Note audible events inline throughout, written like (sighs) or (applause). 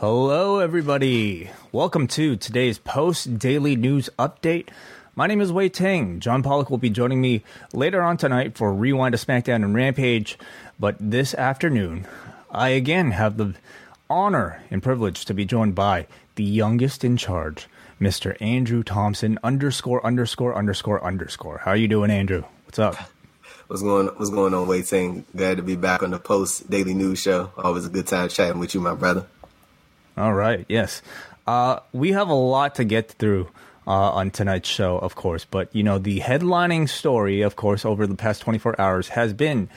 Hello, everybody. Welcome to today's post daily news update. My name is Wai Ting. John Pollock will be joining me later on tonight for Rewind to SmackDown and Rampage. But this afternoon, I again have the honor and privilege to be joined by the youngest in charge, Mr. Andrew Thompson, underscore, underscore, underscore, underscore. How you doing, Andrew? What's up? What's going What's going on, Wai Ting? Glad to be back on the post daily news show. Always a good time chatting with you, my brother. All right. Yes. Uh, we have a lot to get through uh, on tonight's show, of course. But, you know, the headlining story, of course, over the past 24 hours has been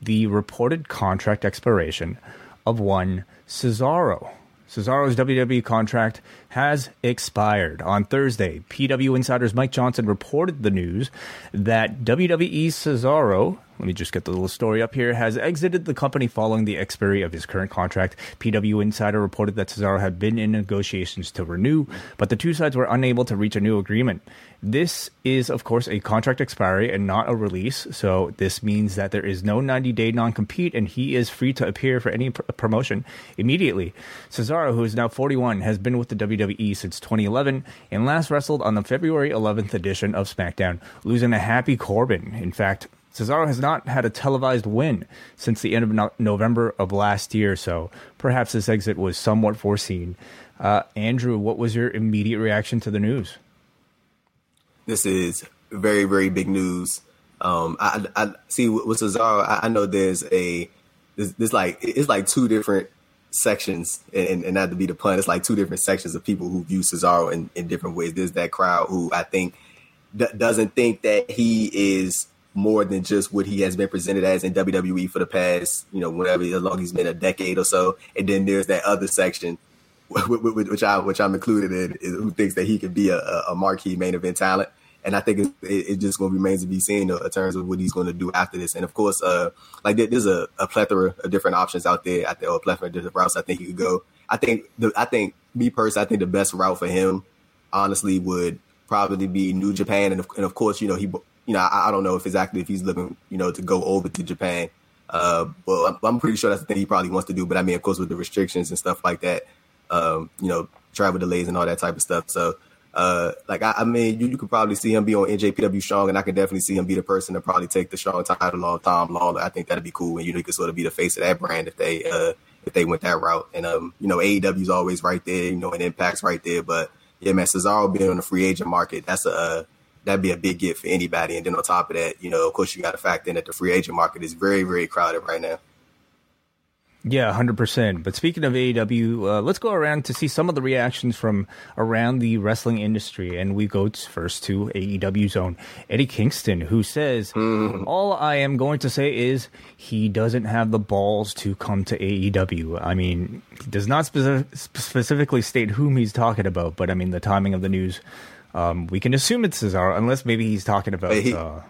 the reported contract expiration of one Cesaro. Cesaro's WWE contract has expired. On Thursday, PW Insider's Mike Johnson reported the news that WWE Cesaro let me just get the little story up here, has exited the company following the expiry of his current contract. PW Insider reported that Cesaro had been in negotiations to renew, but the two sides were unable to reach a new agreement. This is, of course, a contract expiry and not a release, so this means that there is no 90 day non compete and he is free to appear for any pr- promotion immediately. Cesaro, who is now 41, has been with the WWE since 2011 and last wrestled on the February 11th edition of SmackDown, losing a Happy Corbin. In fact, Cesaro has not had a televised win since the end of no- November of last year, so perhaps this exit was somewhat foreseen. Uh, Andrew, what was your immediate reaction to the news? This is very, very big news. Um, I, I see with Cesaro. I, I know there's a there's, there's, like it's like two different sections, and, and not to be the pun, it's like two different sections of people who view Cesaro in, in different ways. There's that crowd who I think d- doesn't think that he is more than just what he has been presented as in WWE for the past, you know, whatever as long as he's been a decade or so. And then there's that other section, which I which I'm included in, who thinks that he could be a, a marquee main event talent. And I think it, it just going remains to be seen in terms of what he's going to do after this. And of course, uh, like there's a, a, plethora of different options out there. I think, or a plethora of different routes I think he could go. I think the, I think me personally, I think the best route for him, honestly, would probably be New Japan. And of, and of course, you know, he you know, I, I, don't know if exactly if he's looking, you know, to go over to Japan. Uh, but I'm, I'm, pretty sure that's the thing he probably wants to do. But I mean, of course, with the restrictions and stuff like that, um, you know, travel delays and all that type of stuff. So, uh, like, I, I mean, you, you, could probably see him be on NJPW Strong, and I could definitely see him be the person to probably take the Strong title on Tom Lawlor. I think that'd be cool, and you know, he could sort of be the face of that brand if they, uh, if they went that route. And um, you know, AEW's always right there, you know, and Impact's right there. But yeah, man, Cesaro being on the free agent market, that's a that'd be a big get for anybody. And then on top of that, you know, of course, you got to factor in that the free agent market is very, very crowded right now. Yeah, 100%. But speaking of AEW, uh, let's go around to see some of the reactions from around the wrestling industry. And we go first to AEW's own Eddie Kingston, who says, mm. All I am going to say is he doesn't have the balls to come to AEW. I mean, he does not spe- specifically state whom he's talking about, but I mean, the timing of the news um, we can assume it's Cesaro, unless maybe he's talking about. He, uh,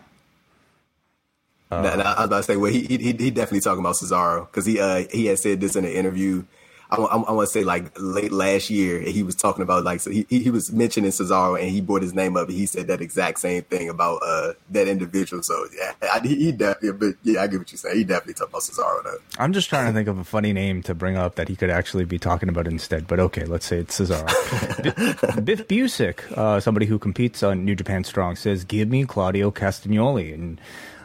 uh, I was about to say, well, he he, he definitely talking about Cesaro because he uh, he had said this in an interview I, I, I want to say like late last year, he was talking about like so he he was mentioning Cesaro and he brought his name up. and He said that exact same thing about uh that individual. So yeah, I, he definitely. But yeah, I get what you're saying. He definitely talked about Cesaro though. I'm just trying to think of a funny name to bring up that he could actually be talking about instead. But okay, let's say it's Cesaro. (laughs) Biff Busick, uh, somebody who competes on New Japan Strong, says, "Give me Claudio Castagnoli." and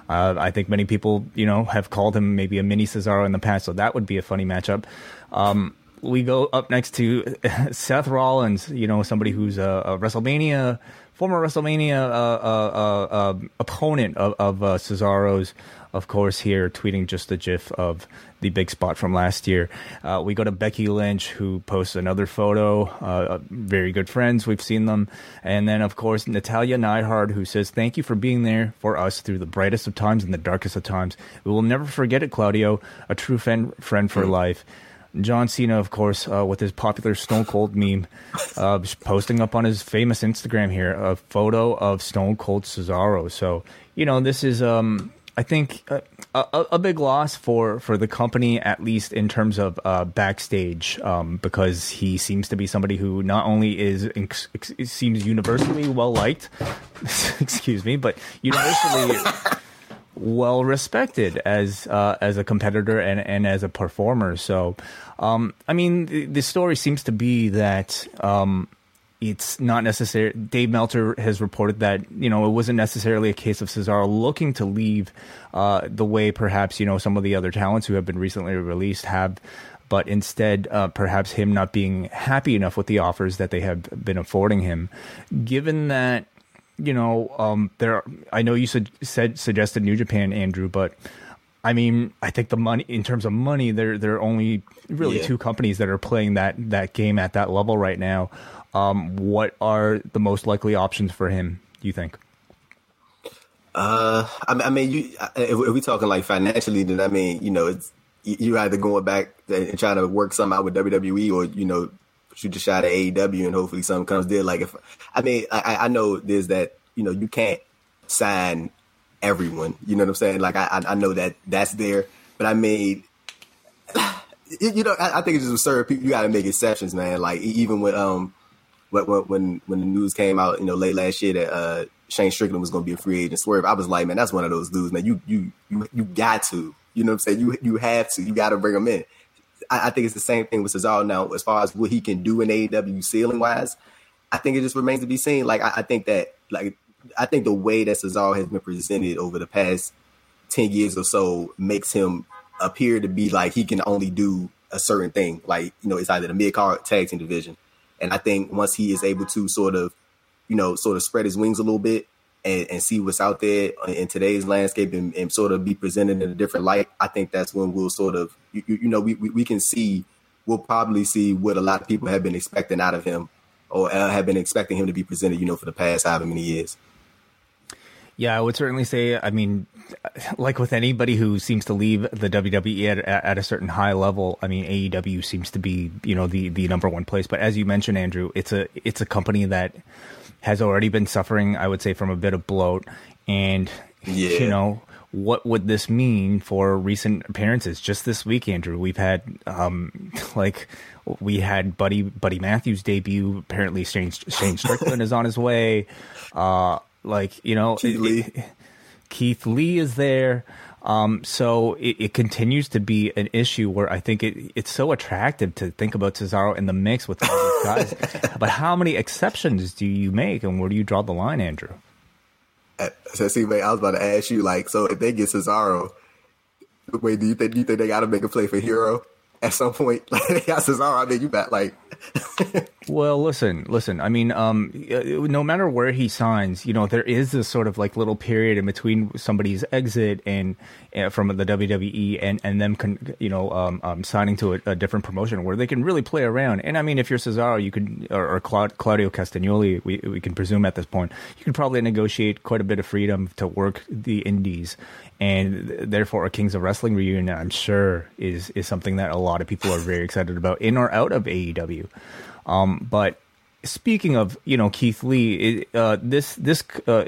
uh, I think many people, you know, have called him maybe a mini Cesaro in the past, so that would be a funny matchup. Um, we go up next to (laughs) Seth Rollins, you know, somebody who's a, a WrestleMania former WrestleMania uh, uh, uh, um, opponent of, of uh, Cesaro's, of course, here tweeting just a gif of the big spot from last year. Uh, we go to Becky Lynch, who posts another photo. Uh, very good friends. We've seen them. And then, of course, Natalya Neidhart, who says, Thank you for being there for us through the brightest of times and the darkest of times. We will never forget it, Claudio, a true friend, friend for mm. life. John Cena, of course, uh, with his popular Stone Cold meme, uh, posting up on his famous Instagram here a photo of Stone Cold Cesaro. So, you know, this is, um, I think, a, a, a, big loss for, for the company, at least in terms of uh, backstage, um, because he seems to be somebody who not only is seems universally well liked, (laughs) excuse me, but universally (laughs) well respected as uh, as a competitor and, and as a performer. So, um, I mean, the, the, story seems to be that um, it's not necessary. Dave Meltzer has reported that you know it wasn't necessarily a case of Cesaro looking to leave uh, the way perhaps you know some of the other talents who have been recently released have. But instead, uh, perhaps him not being happy enough with the offers that they have been affording him. Given that you know, um, there. I know you said, said suggested New Japan, Andrew, but I mean, I think the money in terms of money, there there are only really yeah. two companies that are playing that that game at that level right now. Um, what are the most likely options for him? Do you think? Uh, I, I mean, you if we're talking like financially, then I mean, you know, it's you're either going back and trying to work something out with WWE, or you know, shoot a shot at AEW and hopefully something comes there. Like if I mean I, I know there's that you know you can't sign everyone. You know what I'm saying? Like I I know that that's there, but I mean. (sighs) You know, I, think it's just absurd. People, You got to make exceptions, man. Like even when um, when when when the news came out, you know, late last year that uh Shane Strickland was going to be a free agent. Swerve, I was like, man, that's one of those dudes, man. You you you you got to, you know what I'm saying? You you have to, you got to bring him in. I, I, think it's the same thing with Cesaro now as far as what he can do in AEW ceiling wise. I think it just remains to be seen. Like I, I think that like I think the way that Cesaro has been presented over the past ten years or so makes him appear to be like he can only do a certain thing. Like you know, it's either the mid card tag team division, and I think once he is able to sort of you know sort of spread his wings a little bit and, and see what's out there in today's landscape and, and, sort of be presented in a different light, I think that's when we'll sort of, you, you know, we, we, we, can see, we'll probably see what a lot of people have been expecting out of him or uh, have been expecting him to be presented, you know, for the past however many years. Yeah, I would certainly say, I mean, (laughs) like with anybody who seems to leave the WWE at, at a certain high level, I mean, AEW seems to be, you know, the, the number one place. But as you mentioned, Andrew, it's a, it's a company that, has already been suffering, I would say, from a bit of bloat. And, yeah. you know, what would this mean for recent appearances? Just this week, Andrew, we've had, um, (laughs) like, we had Buddy Buddy Matthews debut. Apparently, Shane, Shane Strickland is on his way. Uh, like, you know, Keith Lee. Keith Lee is there. Um, so it, it, continues to be an issue where I think it, it's so attractive to think about Cesaro in the mix with all these guys. (laughs) but how many exceptions do you make, and where do you draw the line, Andrew? Uh, so see, wait, I was about to ask you, like, so if they get Cesaro, wait, do you think do you think they got to make a play for Hero? At some point. (laughs) I says, "All right, man, you bet." Like, (laughs) well, listen, listen. I mean, um, no matter where he signs, you know, there is this sort of like little period in between somebody's exit and uh, from the WWE and and them, con- you know, um, um, signing to a, a, different promotion where they can really play around. And I mean, if you're Cesaro, you could or, or Claudio Castagnoli, we we can presume at this point, you could probably negotiate quite a bit of freedom to work the indies and therefore a Kings of Wrestling reunion, I'm sure, is is something that a lot of people are very excited about in or out of AEW. Um, but speaking of you know Keith Lee, uh, this this uh,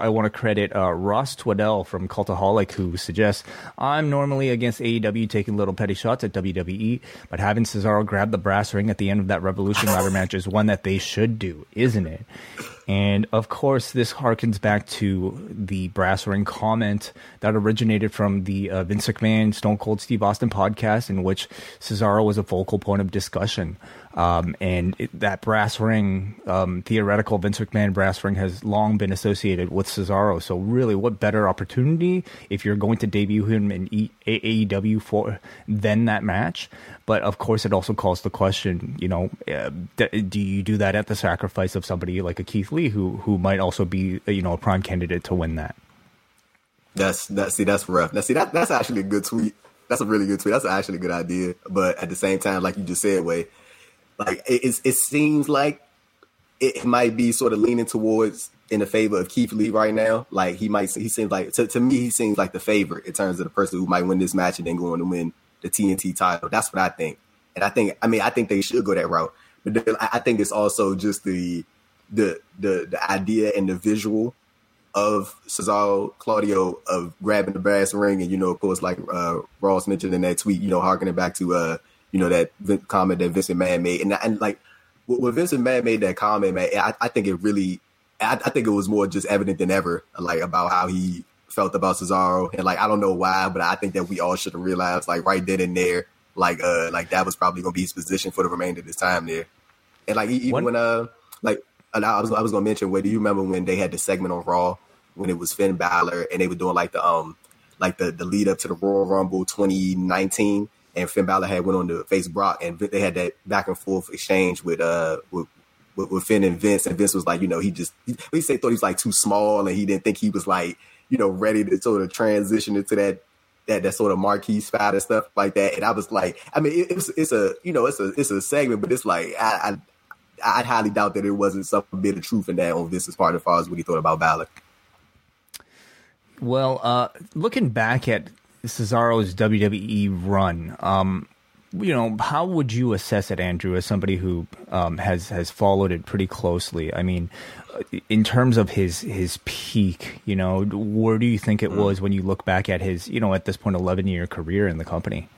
I want to credit uh, Ross Twaddell from Cultaholic who suggests I'm normally against AEW taking little petty shots at WWE, but having Cesaro grab the brass ring at the end of that Revolution ladder match is one that they should do, isn't it? And of course, this harkens back to the brass ring comment that originated from the uh, Vince McMahon Stone Cold Steve Austin podcast, in which Cesaro was a focal point of discussion. Um, and it, that brass ring, um, theoretical Vince McMahon brass ring has long been associated with Cesaro. So really, what better opportunity if you're going to debut him in e- AEW for than that match? But of course, it also calls the question, you know, uh, do you do that at the sacrifice of somebody like a Keith Lee, who who might also be, you know, a prime candidate to win that? That's that. See, that's rough. Now, see, that that's actually a good tweet. That's a really good tweet. That's actually a good idea. But at the same time, like you just said, Wai, like it, it seems like it might be sort of leaning towards in the favor of Keith Lee right now. Like he might, he seems like to, to me, he seems like the favorite in terms of the person who might win this match and then go on to win the TNT title. That's what I think. And I think, I mean, I think they should go that route. But I think it's also just the the the the idea and the visual of Cesaro Claudio of grabbing the brass ring, and you know, of course, like uh, Ross mentioned in that tweet, you know, harkening back to uh, you know that comment that Vince McMahon made, and and like when Vince McMahon made that comment, man, I, I think it really, I, I, think it was more just evident than ever, like about how he felt about Cesaro, and like I don't know why, but I think that we all should have realized, like right then and there, like uh, like that was probably gonna be his position for the remainder of his time there, and like even when uh, like. I was I was gonna mention. Where do you remember when they had the segment on Raw when it was Finn Balor and they were doing like the um like the the lead up to the Royal Rumble 2019 and Finn Balor had went on to face Brock and they had that back and forth exchange with uh with with, Finn and Vince and Vince was like you know he just he, he said thought he was like too small and he didn't think he was like you know ready to sort of transition into that that that sort of marquee spot and stuff like that and I was like I mean it, it's it's a you know it's a it's a segment but it's like I, I I highly doubt that it wasn't some bit of truth in that on Vince's part as far as what he thought about Balor. Well, uh, looking back at Cesaro's WWE run, um, you know, how would you assess it, Andrew, as somebody who um, has has followed it pretty closely? I mean, in terms of his his peak, you know, where do you think it mm. was when you look back at his, you know, at this point, eleven year career in the company?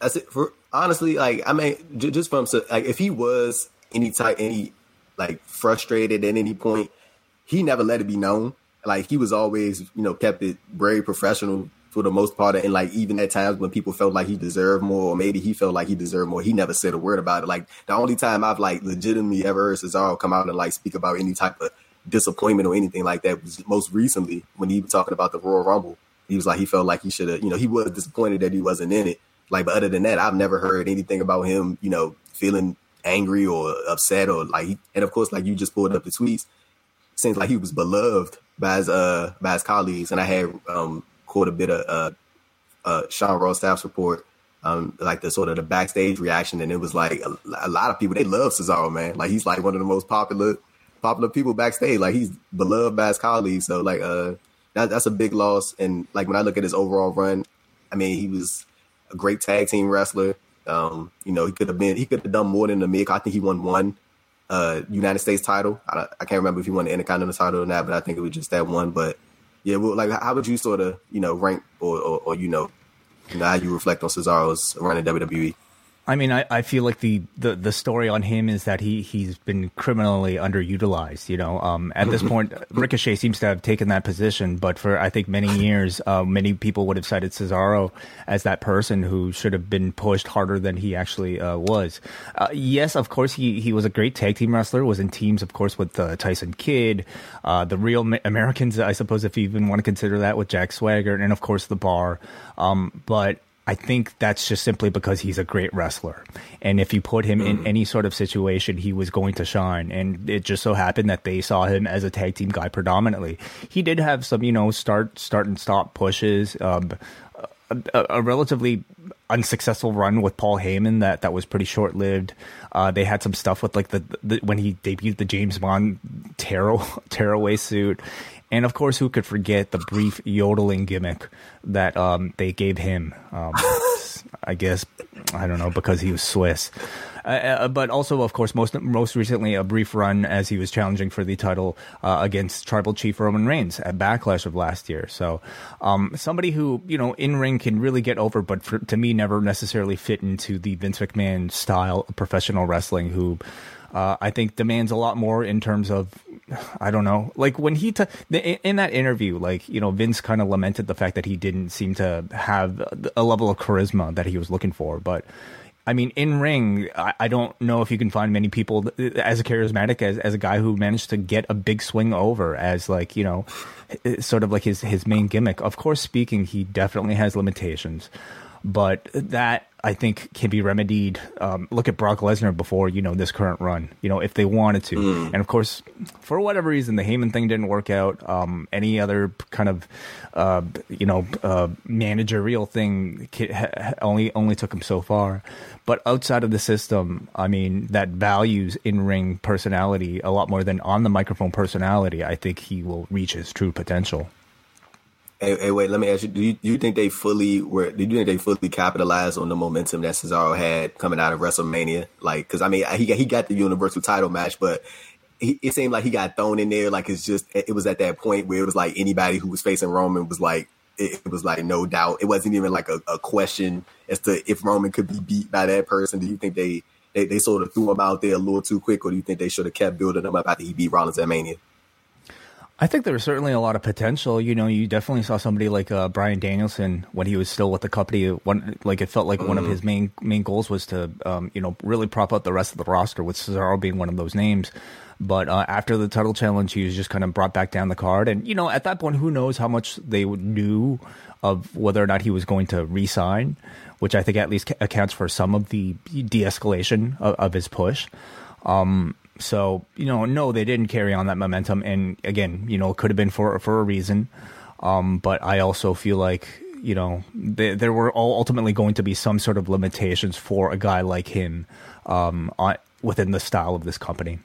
That's it. For honestly, like I mean, just from like if he was any type, any like frustrated at any point, he never let it be known like he was always, you know, kept it very professional for the most part. And like even at times when people felt like he deserved more, or maybe he felt like he deserved more, he never said a word about it. Like the only time I've like legitimately ever heard Cesaro come out and like speak about any type of disappointment or anything like that was most recently when he was talking about the Royal Rumble. He was like he felt like he should have, you know, he was disappointed that he wasn't in it. Like, but other than that, I've never heard anything about him, you know, feeling angry or upset or like, and of course, like you just pulled up the tweets, seems like he was beloved by his uh by his colleagues, and I had um caught a bit of uh, uh Sean Ross Sapp's report, um like the sort of the backstage reaction, and it was like a, a, lot of people they love Cesaro, man. Like he's like one of the most popular popular people backstage. Like he's beloved by his colleagues, so like uh that, that's a big loss. And like when I look at his overall run, I mean he was a great tag team wrestler. Um, you know, he could have been he could have done more than the Mick. I think he won one uh, United States title. I, I, can't remember if he won the Intercontinental title or not, but I think it was just that one. But yeah, well, like how would you sort of you know rank or, or, or you know, you know how you reflect on Cesaro's run in WWE? I mean, I, I feel like the, the, the story on him is that he, he's been criminally underutilized. You know, um, at this (laughs) point, Ricochet seems to have taken that position, but for I think many years, uh, many people would have cited Cesaro as that person who should have been pushed harder than he actually uh, was. Uh, yes, of course, he, he was a great tag team wrestler, was in teams, of course, with uh, Tyson Kidd, uh, the real Americans, I suppose, if you even want to consider that, with Jack Swagger, and of course, the bar. Um, but I think that's just simply because he's a great wrestler. And if you put him in mm. any sort of situation, he was going to shine. And it just so happened that they saw him as a tag team guy predominantly. He did have some, you know, start, start and stop pushes. Um, a, a, relatively unsuccessful run with Paul Heyman that that was pretty short lived. Uh, they had some stuff with like the, the, when he debuted the James Bond tear (laughs) tearaway suit, and of course, who could forget the brief yodeling gimmick that um, they gave him? Um, I guess I don't know because he was Swiss. Uh, uh, but also, of course, most most recently, a brief run as he was challenging for the title uh, against Tribal Chief Roman Reigns at Backlash of last year. So, um, somebody who you know in ring can really get over, but for, to me, never necessarily fit into the Vince McMahon style of professional wrestling. Who uh, I think demands a lot more in terms of (sighs) I don't know. Like when he t- in that interview, like you know, Vince kind of lamented the fact that he didn't seem to have a level of charisma that he was looking for. But I mean, in ring, I, I, don't know if you can find many people as charismatic as, as a guy who managed to get a big swing over as like you know, sort of like his his main gimmick. Of course, speaking, he definitely has limitations, but that I think can be remedied. Um, look at Brock Lesnar before you know this current run. You know if they wanted to, mm. and of course, for whatever reason, the Heyman thing didn't work out. Um, any other kind of uh, you know uh, managerial thing only only took him so far. But outside of the system, I mean, that values in ring personality a lot more than on the microphone personality. I think he will reach his true potential. Hey, hey, wait. Let me ask you: Do you do you think they fully were? Do you think they fully capitalized on the momentum that Cesaro had coming out of WrestleMania? Like, because I mean, he he got the Universal Title match, but he, it seemed like he got thrown in there. Like, it's just it was at that point where it was like anybody who was facing Roman was like it, it was like no doubt. It wasn't even like a, a, question as to if Roman could be beat by that person. Do you think they, they they sort of threw him out there a little too quick, or do you think they should have kept building him up after he beat Rollins at Mania? I think there was certainly a lot of potential. You know, you definitely saw somebody like uh, Bryan Danielson when he was still with the company. One, like it felt like mm. one of mm. his main main goals was to, um, you know, really prop up the rest of the roster, with Cesaro being one of those names. But uh, after the title challenge, he was just kind of brought back down the card, and you know, at that point, who knows how much they knew of whether or not he was going to resign, which I think at least accounts for some of the de-escalation of, of his push. Um, so you know, no, they didn't carry on that momentum, and again, you know, it could have been for for a reason. Um, but I also feel like you know they, there were all ultimately going to be some sort of limitations for a guy like him um, on, within the style of this company.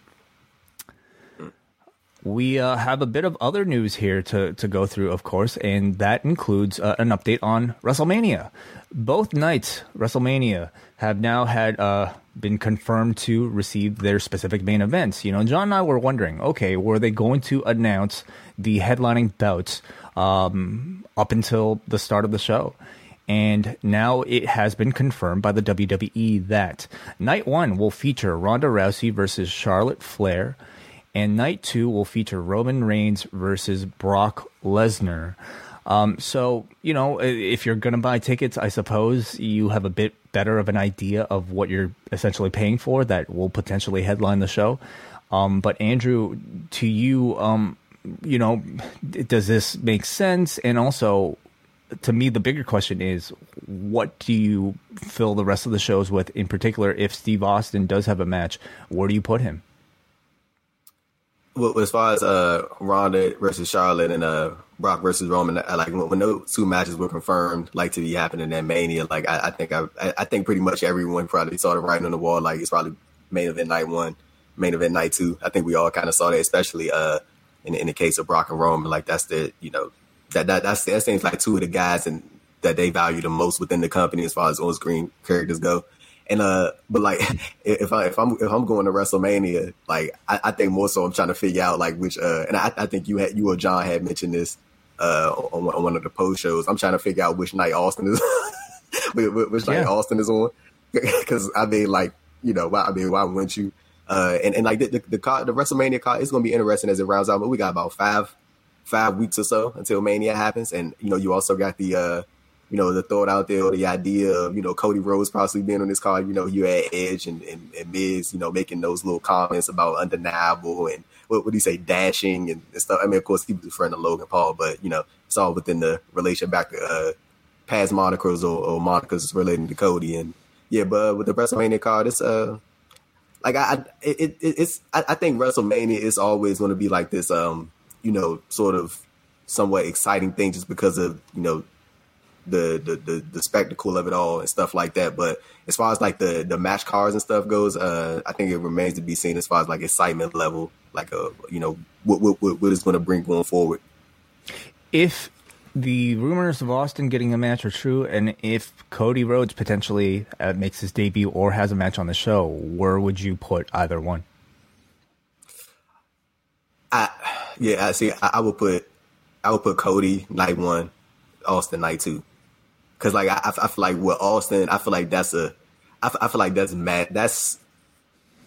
We uh, have a bit of other news here to, to go through, of course, and that includes uh, an update on WrestleMania. Both nights, WrestleMania, have now had uh, been confirmed to receive their specific main events. You know, John and I were wondering, okay, were they going to announce the headlining bouts um, up until the start of the show? And now it has been confirmed by the WWE that night one will feature Ronda Rousey versus Charlotte Flair, and night two will feature Roman Reigns versus Brock Lesnar. Um, so, you know, if you're going to buy tickets, I suppose you have a bit better of an idea of what you're essentially paying for that will potentially headline the show. Um, but Andrew, to you, um, you know, does this make sense? And also, to me, the bigger question is, what do you fill the rest of the shows with? In particular, if Steve Austin does have a match, where do you put him? Well, as far as uh, Ronda versus Charlotte and uh, Brock versus Roman, I, like when, when, those two matches were confirmed, like to be happening at Mania, like I, I think I, I think pretty much everyone probably saw the writing on the wall. Like it's probably main event night one, main event night two. I think we all kind of saw that, especially uh, in in the case of Brock and Roman. Like that's the you know that that that's that seems like two of the guys and that they value the most within the company as far as on screen characters go. And uh, but like (laughs) if I if I'm if I'm going to WrestleMania, like I, I think more so I'm trying to figure out like which uh, and I, I think you had you or John had mentioned this uh on, on one of the post shows. I'm trying to figure out which night Austin is, (laughs) which night yeah. Austin is on, (laughs) because I mean like you know why I mean why wouldn't you? Uh, and, and like the the, the, card, the WrestleMania card is going to be interesting as it rounds out. But we got about five five weeks or so until Mania happens, and you know you also got the uh you know, the thought out there or the idea of, you know, Cody Rhodes possibly being on this card, you know, you had Edge and, and, and Miz, you know, making those little comments about undeniable and what would he say, dashing and, and, stuff. I mean, of course, he was a friend of Logan Paul, but, you know, it's all within the relation back to uh, past monikers or, or monikers relating to Cody. And yeah, but with the WrestleMania card, it's, uh, like I, it, it it's, I, I think WrestleMania is always going to be like this, um, you know, sort of somewhat exciting thing just because of, you know, the, the the the spectacle of it all and stuff like that. But as far as like the the match cards and stuff goes, uh, I think it remains to be seen as far as like excitement level, like a uh, you know what what what, what is going to bring going forward. If the rumors of Austin getting a match are true, and if Cody Rhodes potentially uh, makes his debut or has a match on the show, where would you put either one? I yeah, I see. I, I would put I would put Cody night one, Austin night two. Cause like I, I feel like with Austin, I feel like that's a, I, I feel like that's mad. That's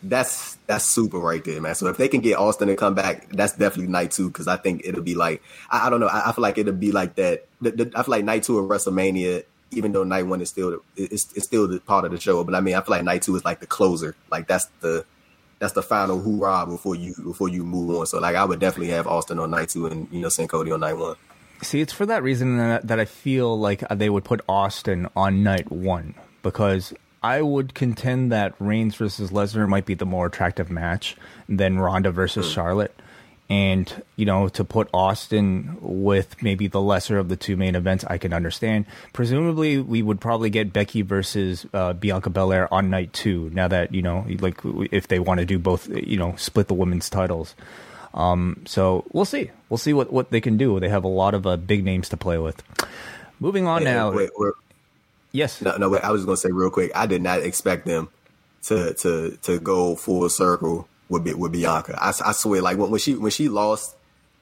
that's that's super right there, man. So if they can get Austin to come back, that's definitely night two. Because I think it'll be like I, I don't know. I, I, feel like it'll be like that. The, the, I feel like night two of WrestleMania even though night one is still it's, it's still the part of the show. But I mean, I feel like night two is like the closer. Like that's the that's the final hoorah before you before you move on. So like I would definitely have Austin on night two and you know send Cody on night one. See, it's for that reason that, that I feel like they would put Austin on night one because I would contend that Reigns versus Lesnar might be the more attractive match than Ronda versus mm. Charlotte and you know to put Austin with maybe the lesser of the two main events, I can understand. Presumably, we would probably get Becky versus uh, Bianca Belair on night two. Now that you know, like if they want to do both, you know, split the women's titles. Um, so we'll see. We'll see what what they can do. They have a lot of uh, big names to play with. Moving on now. Wait, wait, yes. No, no. Wait. I was going to say real quick. I did not expect them to to to go full circle with with Bianca. I, I swear, like when, when she when she lost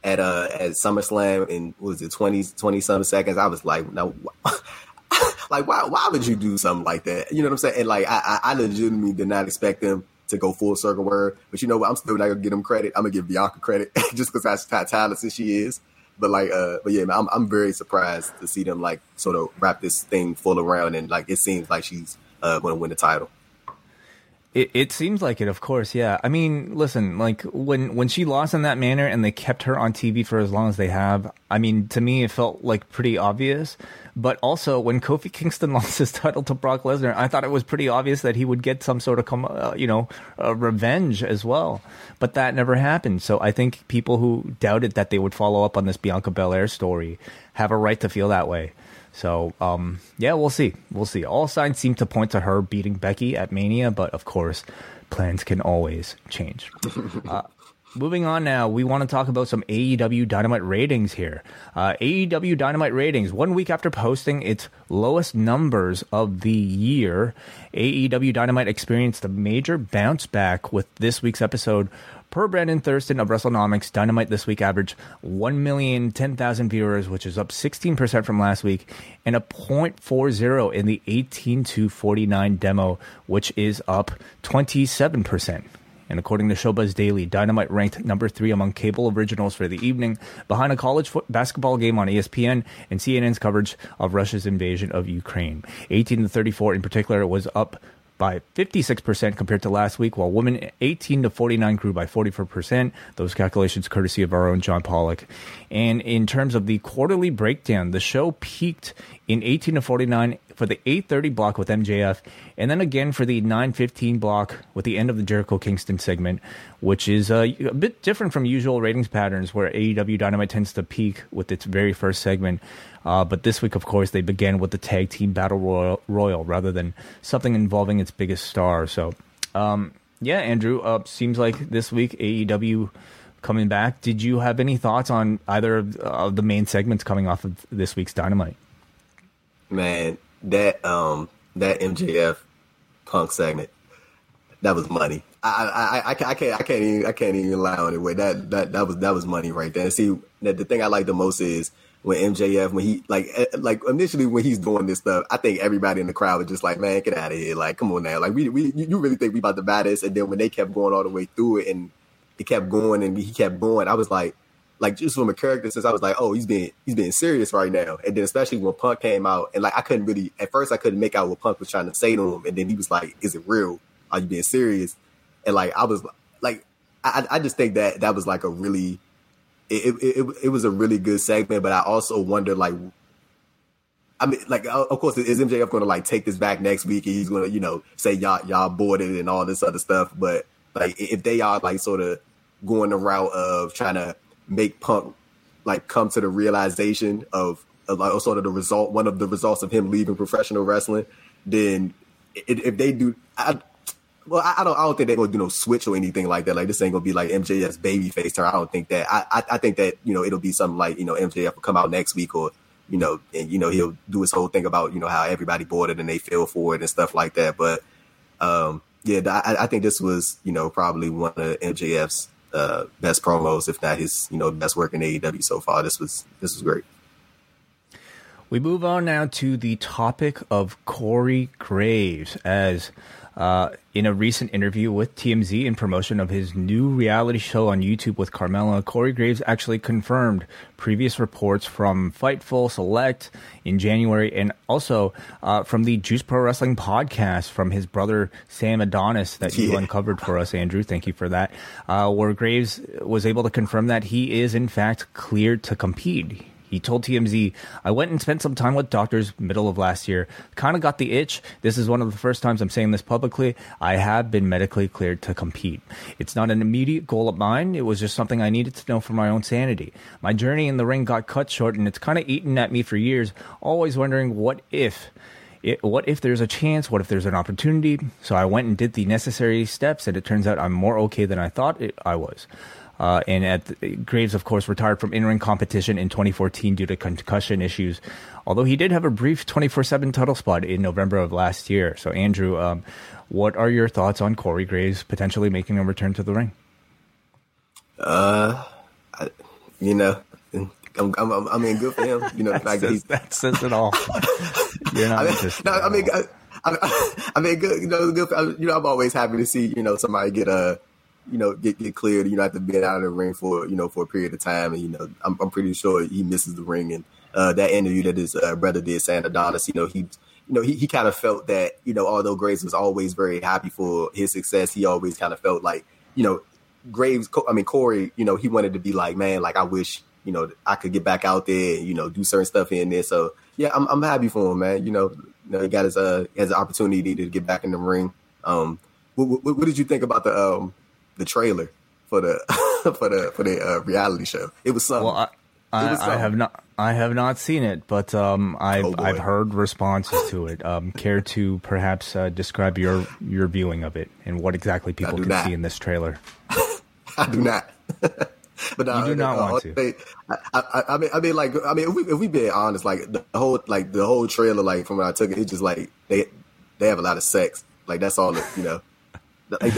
at uh at SummerSlam in was it 20, 20 some seconds, I was like, no. (laughs) like why why would you do something like that? You know what I'm saying? And like I I legitimately did not expect them to go full circle word. But you know what? I'm still not gonna give them credit. I'm gonna give Bianca credit (laughs) just because that's how talented she is. But like, uh, but yeah, man, I'm I'm very surprised to see them like sort of wrap this thing full around and like it seems like she's uh, to win the title. It, it seems like it, of course. Yeah. I mean, listen, like when when she lost in that manner and they kept her on TV for as long as they have. I mean, to me, it felt like pretty obvious. But also, when Kofi Kingston (laughs) lost his title to Brock Lesnar, I thought it was pretty obvious that he would get some sort of, uh, you know, uh, revenge as well. But that never happened. So I think people who doubted that they would follow up on this Bianca Belair story have a right to feel that way. So, um, yeah, we'll see. We'll see. All signs seem to point to her beating Becky at Mania, but of course, plans can always change. (laughs) Uh, moving on now, we want to talk about some AEW Dynamite ratings here. Uh, AEW Dynamite ratings, one week after posting its lowest numbers of the year, AEW Dynamite experienced a major bounce back with this week's episode Per Brandon Thurston of WrestleNomics, Dynamite this week averaged 1,010,000 viewers, which is up 16% from last week, and a 0.40 in the 18 to 49 demo, which is up 27%. And according to Showbuzz Daily, Dynamite ranked number three among cable originals for the evening, behind a college basketball game on ESPN and CNN's coverage of Russia's invasion of Ukraine. 18 to 34 in particular was up by 56% compared to last week, while women 18 to 49 grew by 44%. Those calculations courtesy of our own John Pollock. And in terms of the quarterly breakdown, the show peaked in 18 to 49 for the 8:30 block with MJF, and then again for the 9:15 block with the end of the Jericho Kingston segment, which is uh, a bit different from usual ratings patterns where AEW Dynamite tends to peak with its very first segment. Uh, but this week, of course, they began with the tag team battle royal, royal rather than something involving its biggest star. So, um, yeah, Andrew, uh, seems like this week AEW coming back. Did you have any thoughts on either of the main segments coming off of this week's Dynamite? Man, that um that MJF Punk segment, that was money. I, I, I, I can't I can't even I can't even lie on it. Wai that that that was that was money right there. See, the, the thing I like the most is when MJF when he like eh, like initially when he's doing this stuff, I think everybody in the crowd was just like, man, get out of here! Like, come on now, like we we you really think we about to buy this? And then when they kept going all the way through it and it kept going and he kept going, I was like, like just from a character since I was like, oh, he's being he's being serious right now. And then especially when Punk came out and like I couldn't really at first I couldn't make out what Punk was trying to say to him, and then he was like, is it real? Are you being serious? And like I was like, I I just think that that was like a really it, it, it, was a really good segment, but I also wonder like, I mean, like, of course, is MJF going to like take this back next week and he's going to, you know, say y'all, y'all boarded and all this other stuff. But like, if they are like sort of going the route of trying to make Punk like come to the realization of, like, sort of the result, one of the results of him leaving professional wrestling, then if they do, I, well, I, I, don't. I don't think they're gonna do no switch or anything like that. Like this ain't gonna be like MJF's baby face turn. I don't think that. I, I, I think that you know it'll be something like you know MJF will come out next week or you know and you know he'll do his whole thing about you know how everybody bought it and they feel for it and stuff like that. But um, yeah, I, I think this was you know probably one of MJF's uh, best promos, if not his you know best work in AEW so far. This was this was great. We move on now to the topic of Corey Graves as Uh, in a recent interview with TMZ in promotion of his new reality show on YouTube with Carmella, Corey Graves actually confirmed previous reports from Fightful Select in January and also uh, from the Juice Pro Wrestling podcast from his brother Sam Adonis that you uncovered for us, Andrew. Thank you for that. Uh, where Graves was able to confirm that he is, in fact, cleared to compete. He told TMZ, I went and spent some time with doctors middle of last year. Kind of got the itch. This is one of the first times I'm saying this publicly. I have been medically cleared to compete. It's not an immediate goal of mine. It was just something I needed to know for my own sanity. My journey in the ring got cut short and it's kind of eaten at me for years, always wondering what if. It, what if there's a chance? What if there's an opportunity? So I went and did the necessary steps, and it turns out I'm more okay than I thought it, I was. Uh, and at the, Graves, of course, retired from in-ring competition in 2014 due to concussion issues. Although he did have a brief 24/7 title spot in November of last year. So, Andrew, um, what are your thoughts on Corey Graves potentially making a return to the ring? Uh, I, you know, I'm, I'm, I mean, good for him. You know, (laughs) that, like says, that says it all. (laughs) You're not I mean, no, I mean, I, I, I, mean, good. You know, good. You know, I'm always happy to see you know somebody get a you know, get get cleared. You know, have to be out of the ring for you know for a period of time, and you know, I'm, I'm pretty sure he misses the ring. And uh, that interview that his uh, brother did, Sam Adonis, you know, he you know he, he kind of felt that you know although Graves was always very happy for his success, he always kind of felt like you know Graves, I mean Corey, you know, he wanted to be like, man, like I wish you know I could get back out there, and, you know, do certain stuff in there. So yeah, I'm I'm happy for him, man. You know, you know he got his uh has an opportunity to get back in the ring. Um, what, what, what did you think about the um the trailer for the (laughs) for the for the uh, reality show. It was something. Well, I, I, I, have not I have not seen it, but um, I've oh I've heard responses to it. Um, care to perhaps uh, describe your your viewing of it and what exactly people can not. see in this trailer? (laughs) I do not. (laughs) but uh, you do not uh, want to. I, I, I, mean, I mean, like, I mean, if we if we being honest, like the whole like the whole trailer, like from when I took it, it's just like they they have a lot of sex. Like that's all, you know. Like,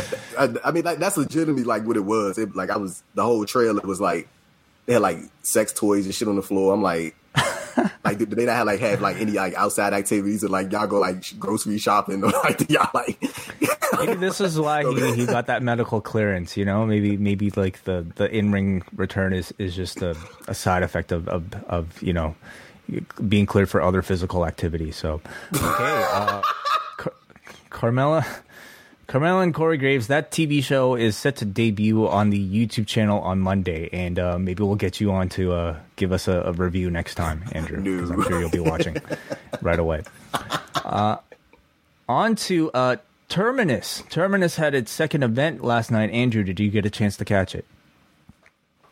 I, mean, like that's legitimately like what it was. It, like I was the whole trailer was like they had like sex toys and shit on the floor. I'm like, (laughs) like did they not have like have like any like outside activities or like y'all go like grocery shopping or like (laughs) y'all like. (laughs) maybe this is why he, he got that medical clearance. You know, maybe maybe like the the in ring return is is just a, a side effect of, of of you know being cleared for other physical activity. So okay, uh, Car- Carmella. Carmella and Corey Graves, that TV show is set to debut on the YouTube channel on Monday, and uh, maybe we'll get you on to uh, give us a, a, review next time, Andrew, no. I'm sure you'll be watching right away. Uh, on to uh, Terminus. Terminus had its second event last night. Andrew, did you get a chance to catch it?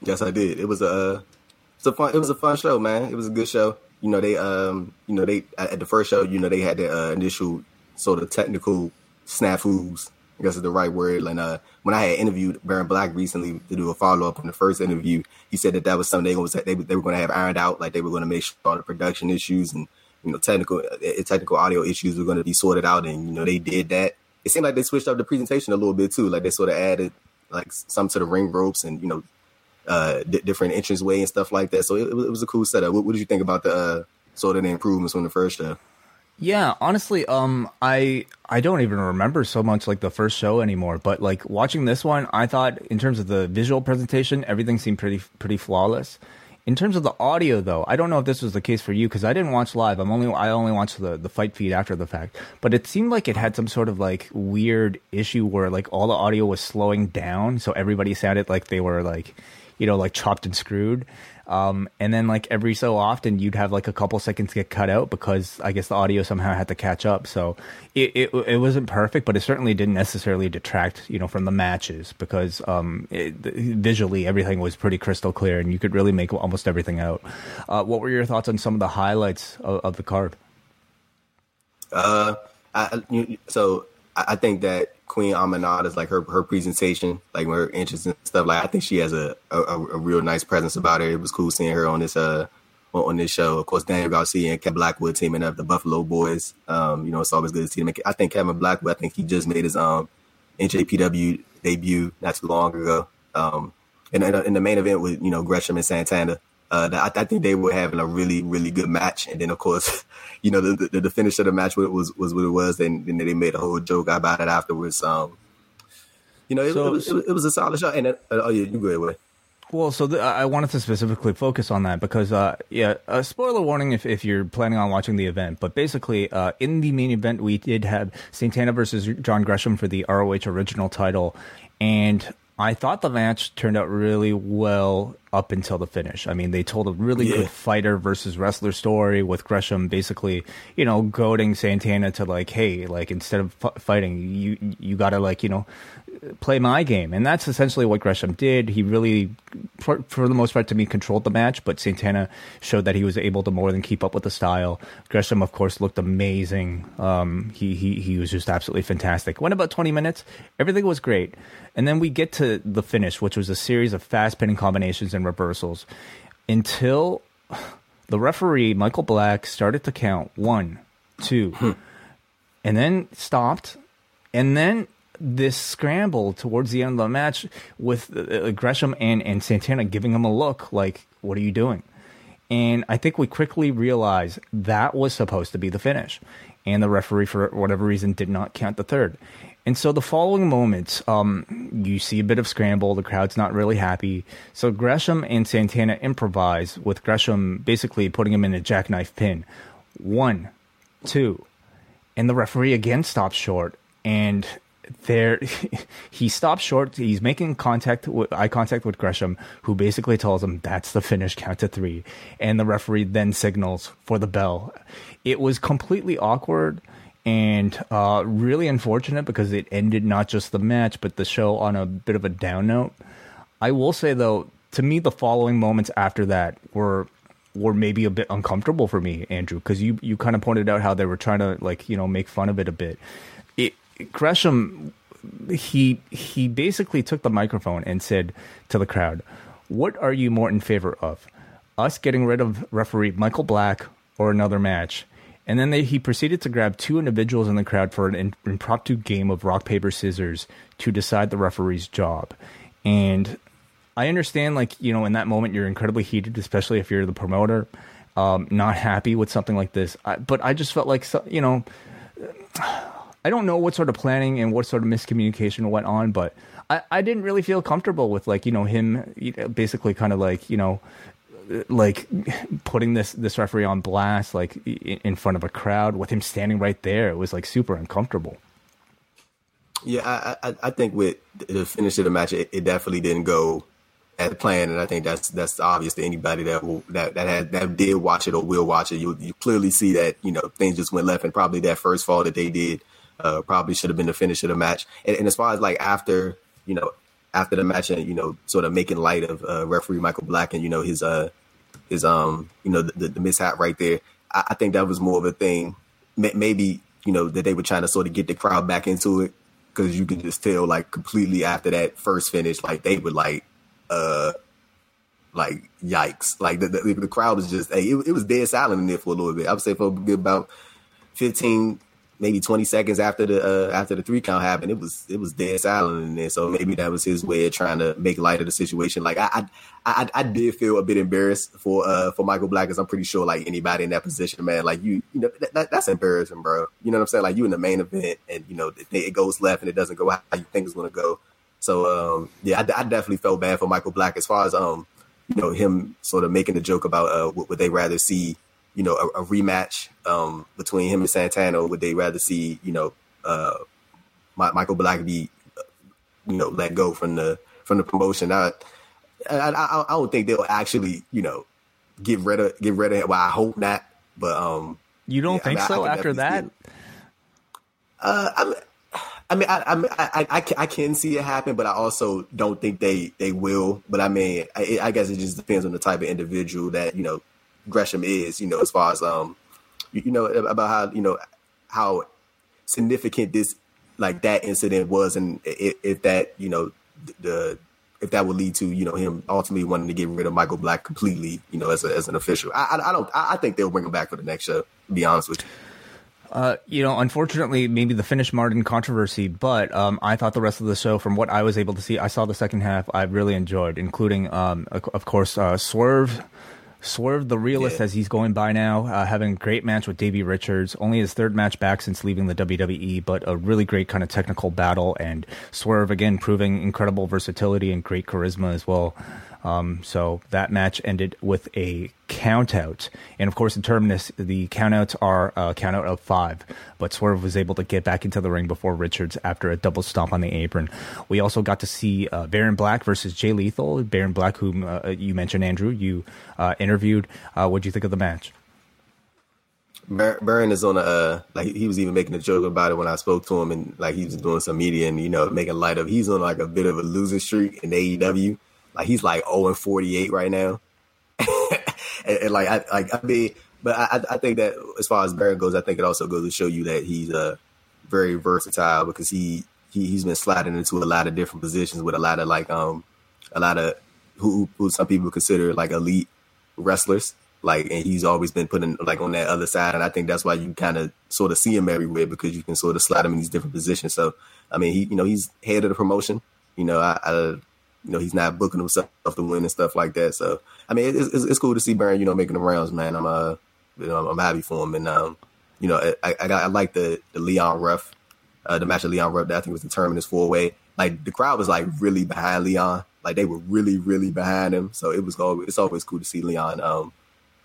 Yes, I did. It was a, it's a fun. It was a fun show, man. It was a good show. You know, they, um, you know, they at the first show, you know, they had the uh, initial sort of technical snafus. I guess is the right word. And uh, when I had interviewed Baron Black recently to do a follow up on the first interview, he said that that was something they was they, they were going to have ironed out. Like they were going to make sure all the production issues and you know technical uh, technical audio issues were going to be sorted out. And you know they did that. It seemed like they switched up the presentation a little bit too. Like they sort of added like some to the ring ropes and you know uh, d- different entrance way and stuff like that. So it, it, was a cool setup. What, what, did you think about the uh, sort of the improvements from the first show? Yeah, honestly, um, I I don't even remember so much like the first show anymore. But like watching this one, I thought in terms of the visual presentation, everything seemed pretty pretty flawless. In terms of the audio, though, I don't know if this was the case for you because I didn't watch live. I'm only I only watched the the FITE feed after the fact. But it seemed like it had some sort of like weird issue where like all the audio was slowing down, so everybody sounded like they were like, you know, like chopped and screwed. Um, and then like every so often you'd have like a couple seconds get cut out because I guess the audio somehow had to catch up. So it, it, it wasn't perfect, but it certainly didn't necessarily detract, you know, from the matches because, um, it, visually everything was pretty crystal clear and you could really make almost everything out. Uh, what were your thoughts on some of the highlights of, of the card? Uh, I, so I think that Queen Aminata is like her her presentation, like her interests and stuff. Like I think she has a, a, a real nice presence about her. It was cool seeing her on this uh on this show. Of course, Daniel Garcia and Kevin Blackwood teaming up, the Buffalo Boys. Um, you know, it's always good to see them. I think Kevin Blackwood, I think he just made his um NJPW debut not too long ago. Um, and in the main event with you know Gresham and Santana. Uh, I, I, think they were having a really, really good match. And then, of course, (laughs) you know, the, the, the finish of the match was, was what it was. And then they made a whole joke about it afterwards. Um, you know, it, so, it, was, it, was, a solid shot. And uh, oh, yeah, you go ahead. Well, so I wanted to specifically focus on that because, uh, yeah, a spoiler warning if, if you're planning on watching the event. But basically, uh, in the main event, we did have Santana versus John Gresham for the ROH original title. And I thought the match turned out really well up until the finish. I mean, they told a really yeah. good fighter versus wrestler story with Gresham basically, you know, goading Santana to like, hey, like instead of f- fighting, you you got to like, you know, play my game. And that's essentially what Gresham did. He really, for, for, the most part, to me, controlled the match, but Santana showed that he was able to more than keep up with the style. Gresham, of course, looked amazing. Um, he, he, he was just absolutely fantastic. Went about 20 minutes. Everything was great. And then we get to the finish, which was a series of fast pinning combinations and reversals until the referee, Michael Black, started to count one, two, hmm. and then stopped. And then this scramble towards the end of the match with uh, Gresham and, and Santana giving him a look like, what are you doing? And I think we quickly realized that was supposed to be the finish. And the referee, for whatever reason, did not count the third. And so the following moments, um, you see a bit of scramble. The crowd's not really happy. So Gresham and Santana improvise with Gresham basically putting him in a jackknife pin. One, two. And the referee again stops short. And there (laughs) he stops short. He's making contact, with, eye contact with Gresham, who basically tells him that's the finish, count to three, and the referee then signals for the bell. It was completely awkward and uh, really unfortunate because it ended not just the match but the show on a bit of a down note. I will say though, to me, the following moments after that were were maybe a bit uncomfortable for me, Andrew, because you you kind of pointed out how they were trying to like you know make fun of it a bit. Gresham he he basically took the microphone and said to the crowd, "What are you more in favor of? Us getting rid of referee Michael Black or another match?" And then they, he proceeded to grab two individuals in the crowd for an in, impromptu game of rock paper scissors to decide the referee's job. And I understand, like you know, in that moment you're incredibly heated, especially if you're the promoter, um, not happy with something like this. I, but I just felt like you know I don't know what sort of planning and what sort of miscommunication went on, but I, I didn't really feel comfortable with like you know him basically kind of like you know like putting this this referee on blast like in front of a crowd with him standing right there. It was like super uncomfortable. Yeah, I I, I think with the finish of the match, it, it definitely didn't go as planned, and I think that's that's obvious to anybody that will that that had that did watch it or will watch it. You you clearly see that you know things just went left, and probably that first fall that they did uh, probably should have been the finish of the match. And, and, as far as like after, you know, after the match and, you know, sort of making light of uh, referee Michael Black and, you know, his, uh, his, um, you know, the, the mishap right there. I, I, think that was more of a thing. Maybe, you know, that they were trying to sort of get the crowd back into it because you can just tell like completely after that first finish, like they were like, uh, like yikes! Like the, the, the crowd was just, hey, it, it, was dead silent in there for a little bit. I would say for about 15, maybe 20 seconds after the uh, after the three count happened, it was it was dead silent in there. So maybe that was his way of trying to make light of the situation. Like I I I, I did feel a bit embarrassed for uh for Michael Black because I'm pretty sure like anybody in that position, man, like you you know that, that's embarrassing, bro. You know what I'm saying? Like you in the main event and you know it goes left and it doesn't go how you think it's gonna go. So um yeah, I, I definitely felt bad for Michael Black as far as um you know him sort of making the joke about uh what would they rather see you know, a, a rematch um, between him and Santana, would they rather see, you know, uh, Michael Black be, you know, let go from the from the promotion? I, I, I, I don't think they'll actually, you know, get rid of get rid of it. Well, I hope not. But um, you don't yeah, think I mean, so after that? Uh, I mean, I mean, I, I, I, I, can see it happen, but I also don't think they, they will. But I mean, I, I guess it just depends on the type of individual that you know Gresham is, you know, as far as um, you, know, about how you know how significant this like that incident was, and if, if that you know the if that would lead to you know him ultimately wanting to get rid of Michael Black completely, you know, as a, as an official. I, I, I don't. I think they'll bring him back for the next show. To be honest with you. Uh, you know, unfortunately, maybe the finish Martin controversy, but um, I thought the rest of the show, from what I was able to see, I saw the second half. I really enjoyed, including, um, of course, uh, Swerve Swerve the realist, Yeah. as he's going by now, uh, having a great match with Davey Richards. Only his third match back since leaving the WWE, but a really great kind of technical battle. And Swerve again proving incredible versatility and great charisma as well. Um, so that match ended with a count out. And of course, in Terminus, the countouts are a count out of five. But Swerve was able to get back into the ring before Richards after a double stomp on the apron. We also got to see uh, Baron Black versus Jay Lethal. Baron Black, whom uh, you mentioned, Andrew, you uh, interviewed. Uh, what do you think of the match? Bar- Baron is on a like he was even making a joke about it when I spoke to him and like he was doing some media and you know making light of he's on like a bit of a losing streak in AEW. Like he's like 0 and 48 right now. (laughs) and, and, like I like I mean, but I I think that as far as Baron goes, I think it also goes to show you that he's uh very versatile because he, he he's been sliding into a lot of different positions with a lot of like um a lot of who who some people consider like elite wrestlers. Like, and he's always been putting like on that other side, and I think that's why you kind of sort of see him everywhere because you can sort of slide him in these different positions. So, I mean, he, you know, he's head of the promotion. You know, I, I you know, he's not booking himself to win and stuff like that. So, I mean, it's, it's, it's cool to see Baron, you know, making the rounds, man. I'm uh, you know, I'm happy for him, and um, you know, I I, got, I like the the Leon Ruff, uh, the match of Leon Ruff that I think was determined as four way. Like the crowd was like really behind Leon, like they were really really behind him. So it was always it's always cool to see Leon, um,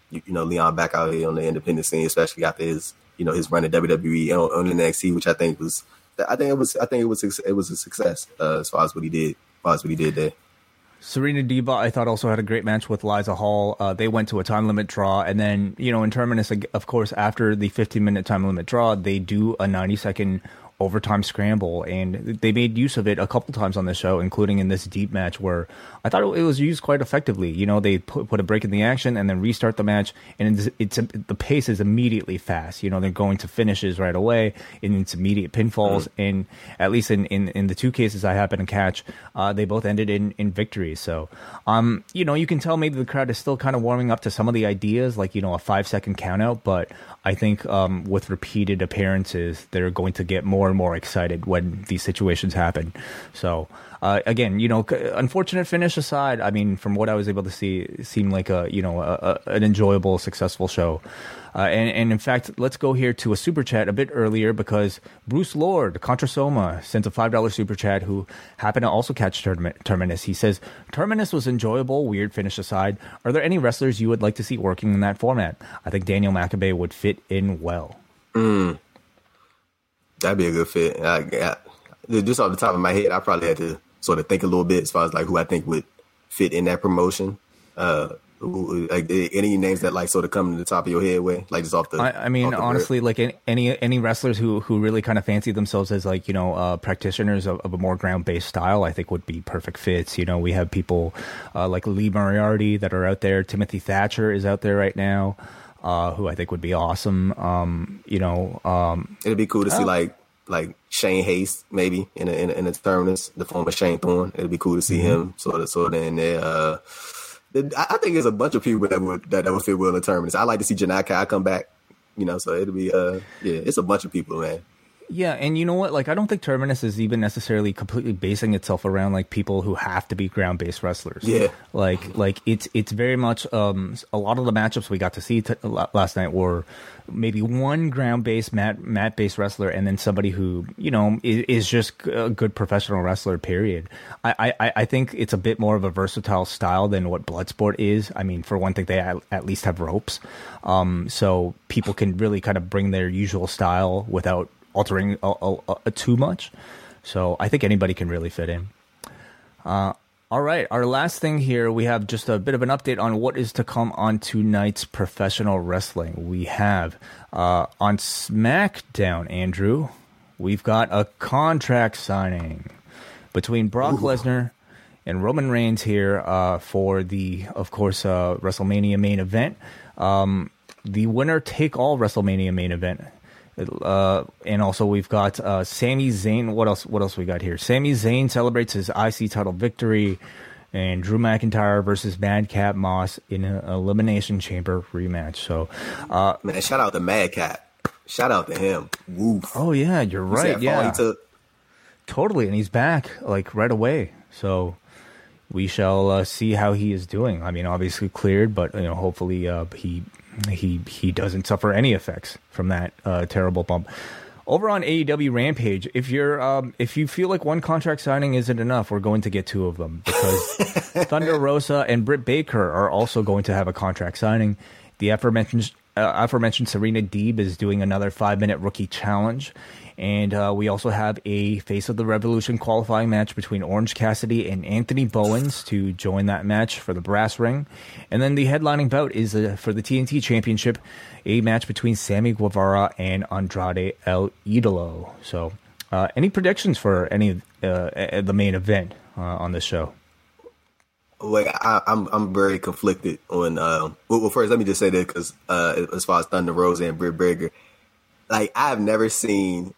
you, you know, Leon back out here on the independent scene, especially after his you know his run at WWE on, on NXT, which I think was I think it was I think it was it was a success uh, as far as what he did, he did there. Serena Deeb, I thought, also had a great match with Liza Hall. Uh, they went to a time limit draw, and then you know, in Terminus, of course, after the 15 minute time limit draw, they do a 90 second overtime scramble, and they made use of it a couple times on the show, including in this Deeb match where I thought it was used quite effectively. You know, they put, put a break in the action and then restart the match, and it's, it's the pace is immediately fast. You know, they're going to finishes right away, and it's immediate pinfalls. Mm-hmm. And at least in, in, in the two cases I happen to catch, uh, they both ended in in victory. So, um, you know, you can tell maybe the crowd is still kind of warming up to some of the ideas, like you know, a five second count out, but I think um, with repeated appearances, they're going to get more and more excited when these situations happen. So, uh, again, you know, unfortunate finish aside, I mean, from what I was able to see, seemed like a you know a, a, an enjoyable, successful show. Uh, and, and in fact, let's go here to a super chat a bit earlier because Bruce Lord, Contrasoma, sent a $5 super chat who happened to also catch Term- Terminus. He says, Terminus was enjoyable, weird finish aside. Are there any wrestlers you would like to see working in that format? I think Daniel Makabe would fit in well. Mm. That'd be a good fit. I, I, just off the top of my head, I probably had to sort of think a little bit as far as like who I think would fit in that promotion. Uh, who, like any names that like sort of come to the top of your head Wai, like just off the. I, I mean, honestly, like any any wrestlers who who really kind of fancy themselves as like you know uh, practitioners of, of, a more ground based style, I think would be perfect fits. You know, we have people uh, like Lee Moriarty that are out there. Timothy Thatcher is out there right now. Uh, who I think would be awesome. Um, you know, um, it'd be cool to see like like Shane Haste maybe in a, in a, in a terminus, the former Shane Thorne. It'd be cool to see mm-hmm. him sort of sort of in there. Uh, I think there's a bunch of people that would that, that would fit well in terminus. I like to see Janai Kai come back, you know. So it'll be uh yeah, it's a bunch of people, man. Yeah, and you know what? Like, I don't think Terminus is even necessarily completely basing itself around like people who have to be ground based wrestlers. Yeah, like like it's it's very much um a lot of the matchups we got to see t- last night were maybe one ground based mat mat based wrestler and then somebody who you know is, is, just a good professional wrestler. Period. I, I I think it's a bit more of a versatile style than what Bloodsport is. I mean, for one thing, they at, at least have ropes, um, so people can really kind of bring their usual style without altering a, a, a, too much. So I think anybody can really fit in. Uh, all right, our last thing here, we have just a bit of an update on what is to come on tonight's professional wrestling. We have uh, on SmackDown, Andrew, we've got a contract signing between Brock Lesnar and Roman Reigns here uh, for the, of course, uh, WrestleMania main event. Um, the winner take all WrestleMania main event uh, and also we've got uh, Sami Zayn. What else? What else we got here? Sami Zayn celebrates his IC title victory, and Drew McIntyre versus Madcap Moss in an elimination chamber rematch. So, uh, man, shout out to Madcap. Shout out to him. Woof. Oh yeah, you're right. Yeah, totally, and he's back like right away. So, we shall uh, see how he is doing. I mean, obviously cleared, but you know, hopefully uh, he he he doesn't suffer any effects from that uh, terrible bump. Over on AEW Rampage, if you're um, if you feel like one contract signing isn't enough, we're going to get two of them because (laughs) Thunder Rosa and Britt Baker are also going to have a contract signing. The aforementioned uh, aforementioned Serena Deeb is doing another five minute rookie challenge. And uh, we also have a Face of the Revolution qualifying match between Orange Cassidy and Anthony Bowens to join that match for the brass ring. And then the headlining bout is uh, for the TNT Championship, a match between Sammy Guevara and Andrade El Idolo. So, uh, any predictions for any uh, the main event uh, on this show? Like I, am I'm, I'm very conflicted on. Uh, well, first let me just say that because uh, as far as Thunder Rosa and Britt Baker, like I've never seen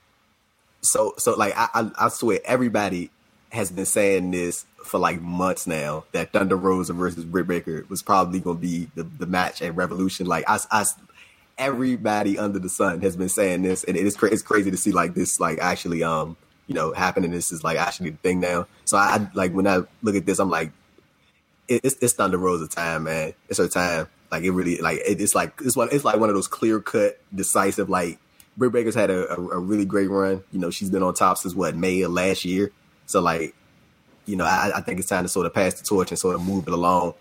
so so like I, I, I swear everybody has been saying this for like months now that Thunder Rosa versus Britt Baker was probably going to be the, the match at Revolution. Like I, I, everybody under the sun has been saying this, and it's cra- it's crazy to see like this like actually um you know happening. This is like actually the thing now. So I, I like when I look at this, I'm like, it, it's it's Thunder Rosa time, man. It's her time. Like it really like it, it's like it's one it's like one of those clear cut decisive like Britt Baker's had a, a, a, really great run. You know, she's been on top since what May of last year. So like, you know, I, I think it's time to sort of pass the torch and sort of move it along.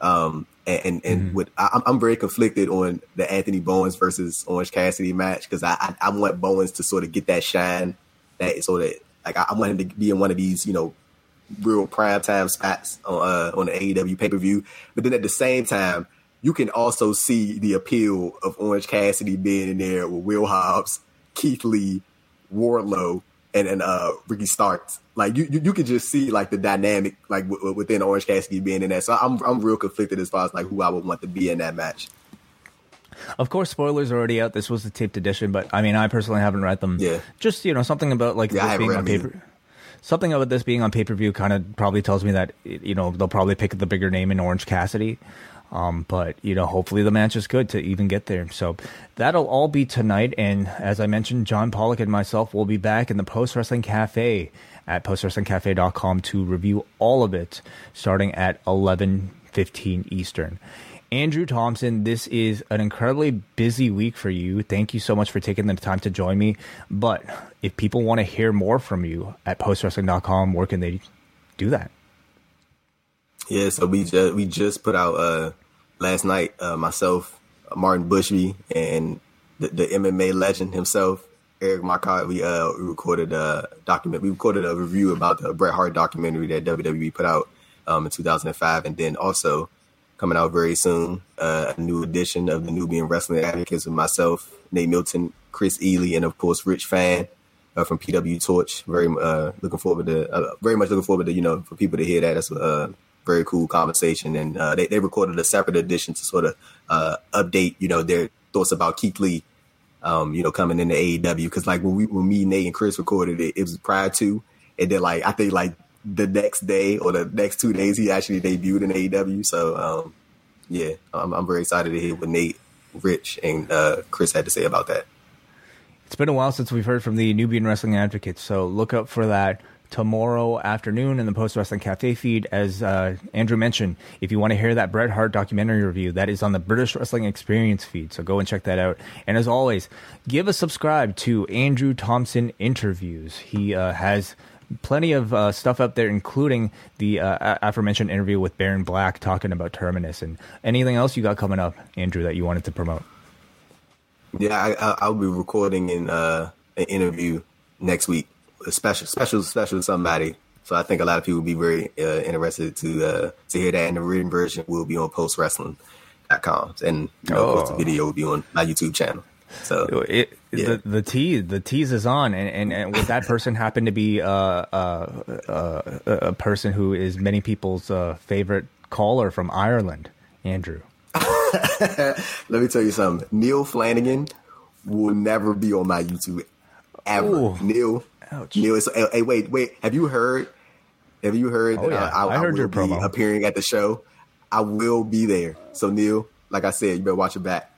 Um, and and, and mm-hmm. with I, am very conflicted on the Anthony Bowens versus Orange Cassidy match because I, I, I want Bowens to sort of get that shine that sort of like I, I want him to be in one of these you know real prime time spots on uh, on the AEW pay per view. But then at the same time, you can also see the appeal of Orange Cassidy being in there with Will Hobbs, Keith Lee, Wardlow, and and uh, Ricky Starks. Like you, you, you can just see like the dynamic like w- within Orange Cassidy being in there. So I'm I'm real conflicted as far as like who I would want to be in that match. Of course, spoilers are already out. This was the taped edition, but I mean, I personally haven't read them. Yeah. Just you know, something about like yeah, this being on paper. Something about this being on pay per view kind of probably tells me that you know they'll probably pick the bigger name in Orange Cassidy. Um, but you know, hopefully the match is good to even get there. So that'll all be tonight. And as I mentioned, John Pollock and myself will be back in the Post Wrestling Cafe at postwrestlingcafe.com to review all of it, starting at eleven fifteen Eastern. Andrew Thompson, this is an incredibly busy week for you. Thank you so much for taking the time to join me. But if people want to hear more from you at postwrestling.com, where can they do that? Yeah, so we just we just put out uh last night uh, myself, Martin Bushby, and the, the, MMA legend himself, Eric Marcotte. We uh we recorded a document. We recorded a review about the Bret Hart documentary that WWE put out um, in 2005, and then also coming out very soon uh, a new edition of the Nubian Wrestling Advocates with myself, Nate Milton, Chris Ely, and of course Rich Fann Uh, from PW Torch, very uh, looking forward to, uh, very much looking forward to you know for people to hear that. That's a very cool conversation. And uh, they, they recorded a separate edition to sort of uh, update, you know, their thoughts about Keith Lee, um, you know, coming into AEW. Because like when we when me, Nate, and Chris recorded it, it was prior to, and then like I think like the next day or the next two days he actually debuted in AEW. So um, yeah, I'm, I'm very excited to hear what Nate, Rich, and uh, Chris had to say about that. It's been a while since we've heard from the Nubian Wrestling Advocates, so look up for that tomorrow afternoon in the Post Wrestling Cafe feed. As uh, Andrew mentioned, if you want to hear that Bret Hart documentary review, that is on the British Wrestling Experience feed. So go and check that out. And as always, give a subscribe to Andrew Thompson Interviews. He uh, has plenty of uh, stuff up there, including the uh, aforementioned interview with Baron Black talking about Terminus and anything else you got coming up, Andrew, that you wanted to promote. Yeah, I, will be recording in, uh, an interview next week special, special, special somebody. So I think a lot of people will be very uh, interested to uh, to hear that. And the written version will be on postwrestling.com. And you know, oh. the video will be on my YouTube channel. So it, yeah. the the tease the tease is on, and, and, and would that person happen to be uh, uh, uh, a person who is many people's uh, favorite caller from Ireland, Andrew? (laughs) Let me tell you something. Neil Flanagan will never be on my YouTube ever. Ooh. Neil Ouch. Neil, hey, hey, wait, wait. Have you heard? Have you heard? Oh, yeah. I, I, I heard I your promo. appearing at the show. I will be there. So Neil, like I said, you better watch your back.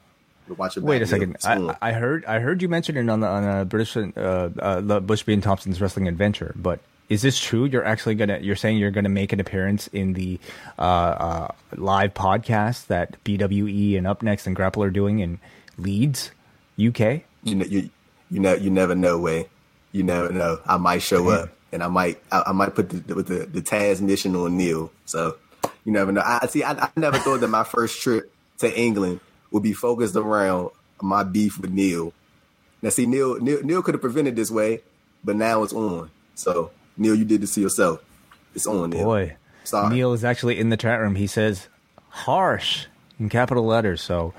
Watch your Wait a second. I, I, heard I heard you mention it on the on a British uh, uh, the Bushby and Thompson's Wrestling Adventure, but is this true? You're actually gonna you're saying you're gonna make an appearance in the uh, uh, live podcast that BWE and Up Next and Grapple are doing in Leeds, UK. You know, you you know, you never know. Wai, you never know. I might show up, (laughs) and I might I, I might put the with the, the Tazmission on Neil. So you never know. I see. I, I never thought that my first trip to England would be focused around my beef with Neil. Now, see, Neil Neil, Neil could have prevented this way, but now it's on. So Neil, you did this to yourself. It's on, Neil. Boy, Sorry. Neil is actually in the chat room. He says harsh in capital letters. So,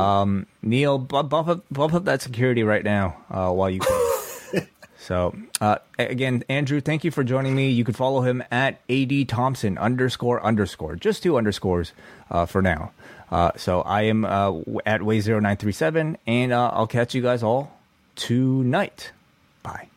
um, Neil, buff up, buff up that security right now uh, while you can. (laughs) so, uh, again, Andrew, thank you for joining me. You can follow him at ad Thompson underscore underscore, just two underscores uh, for now. Uh, so I am uh, at Wai 0937 and uh, I'll catch you guys all tonight. Bye.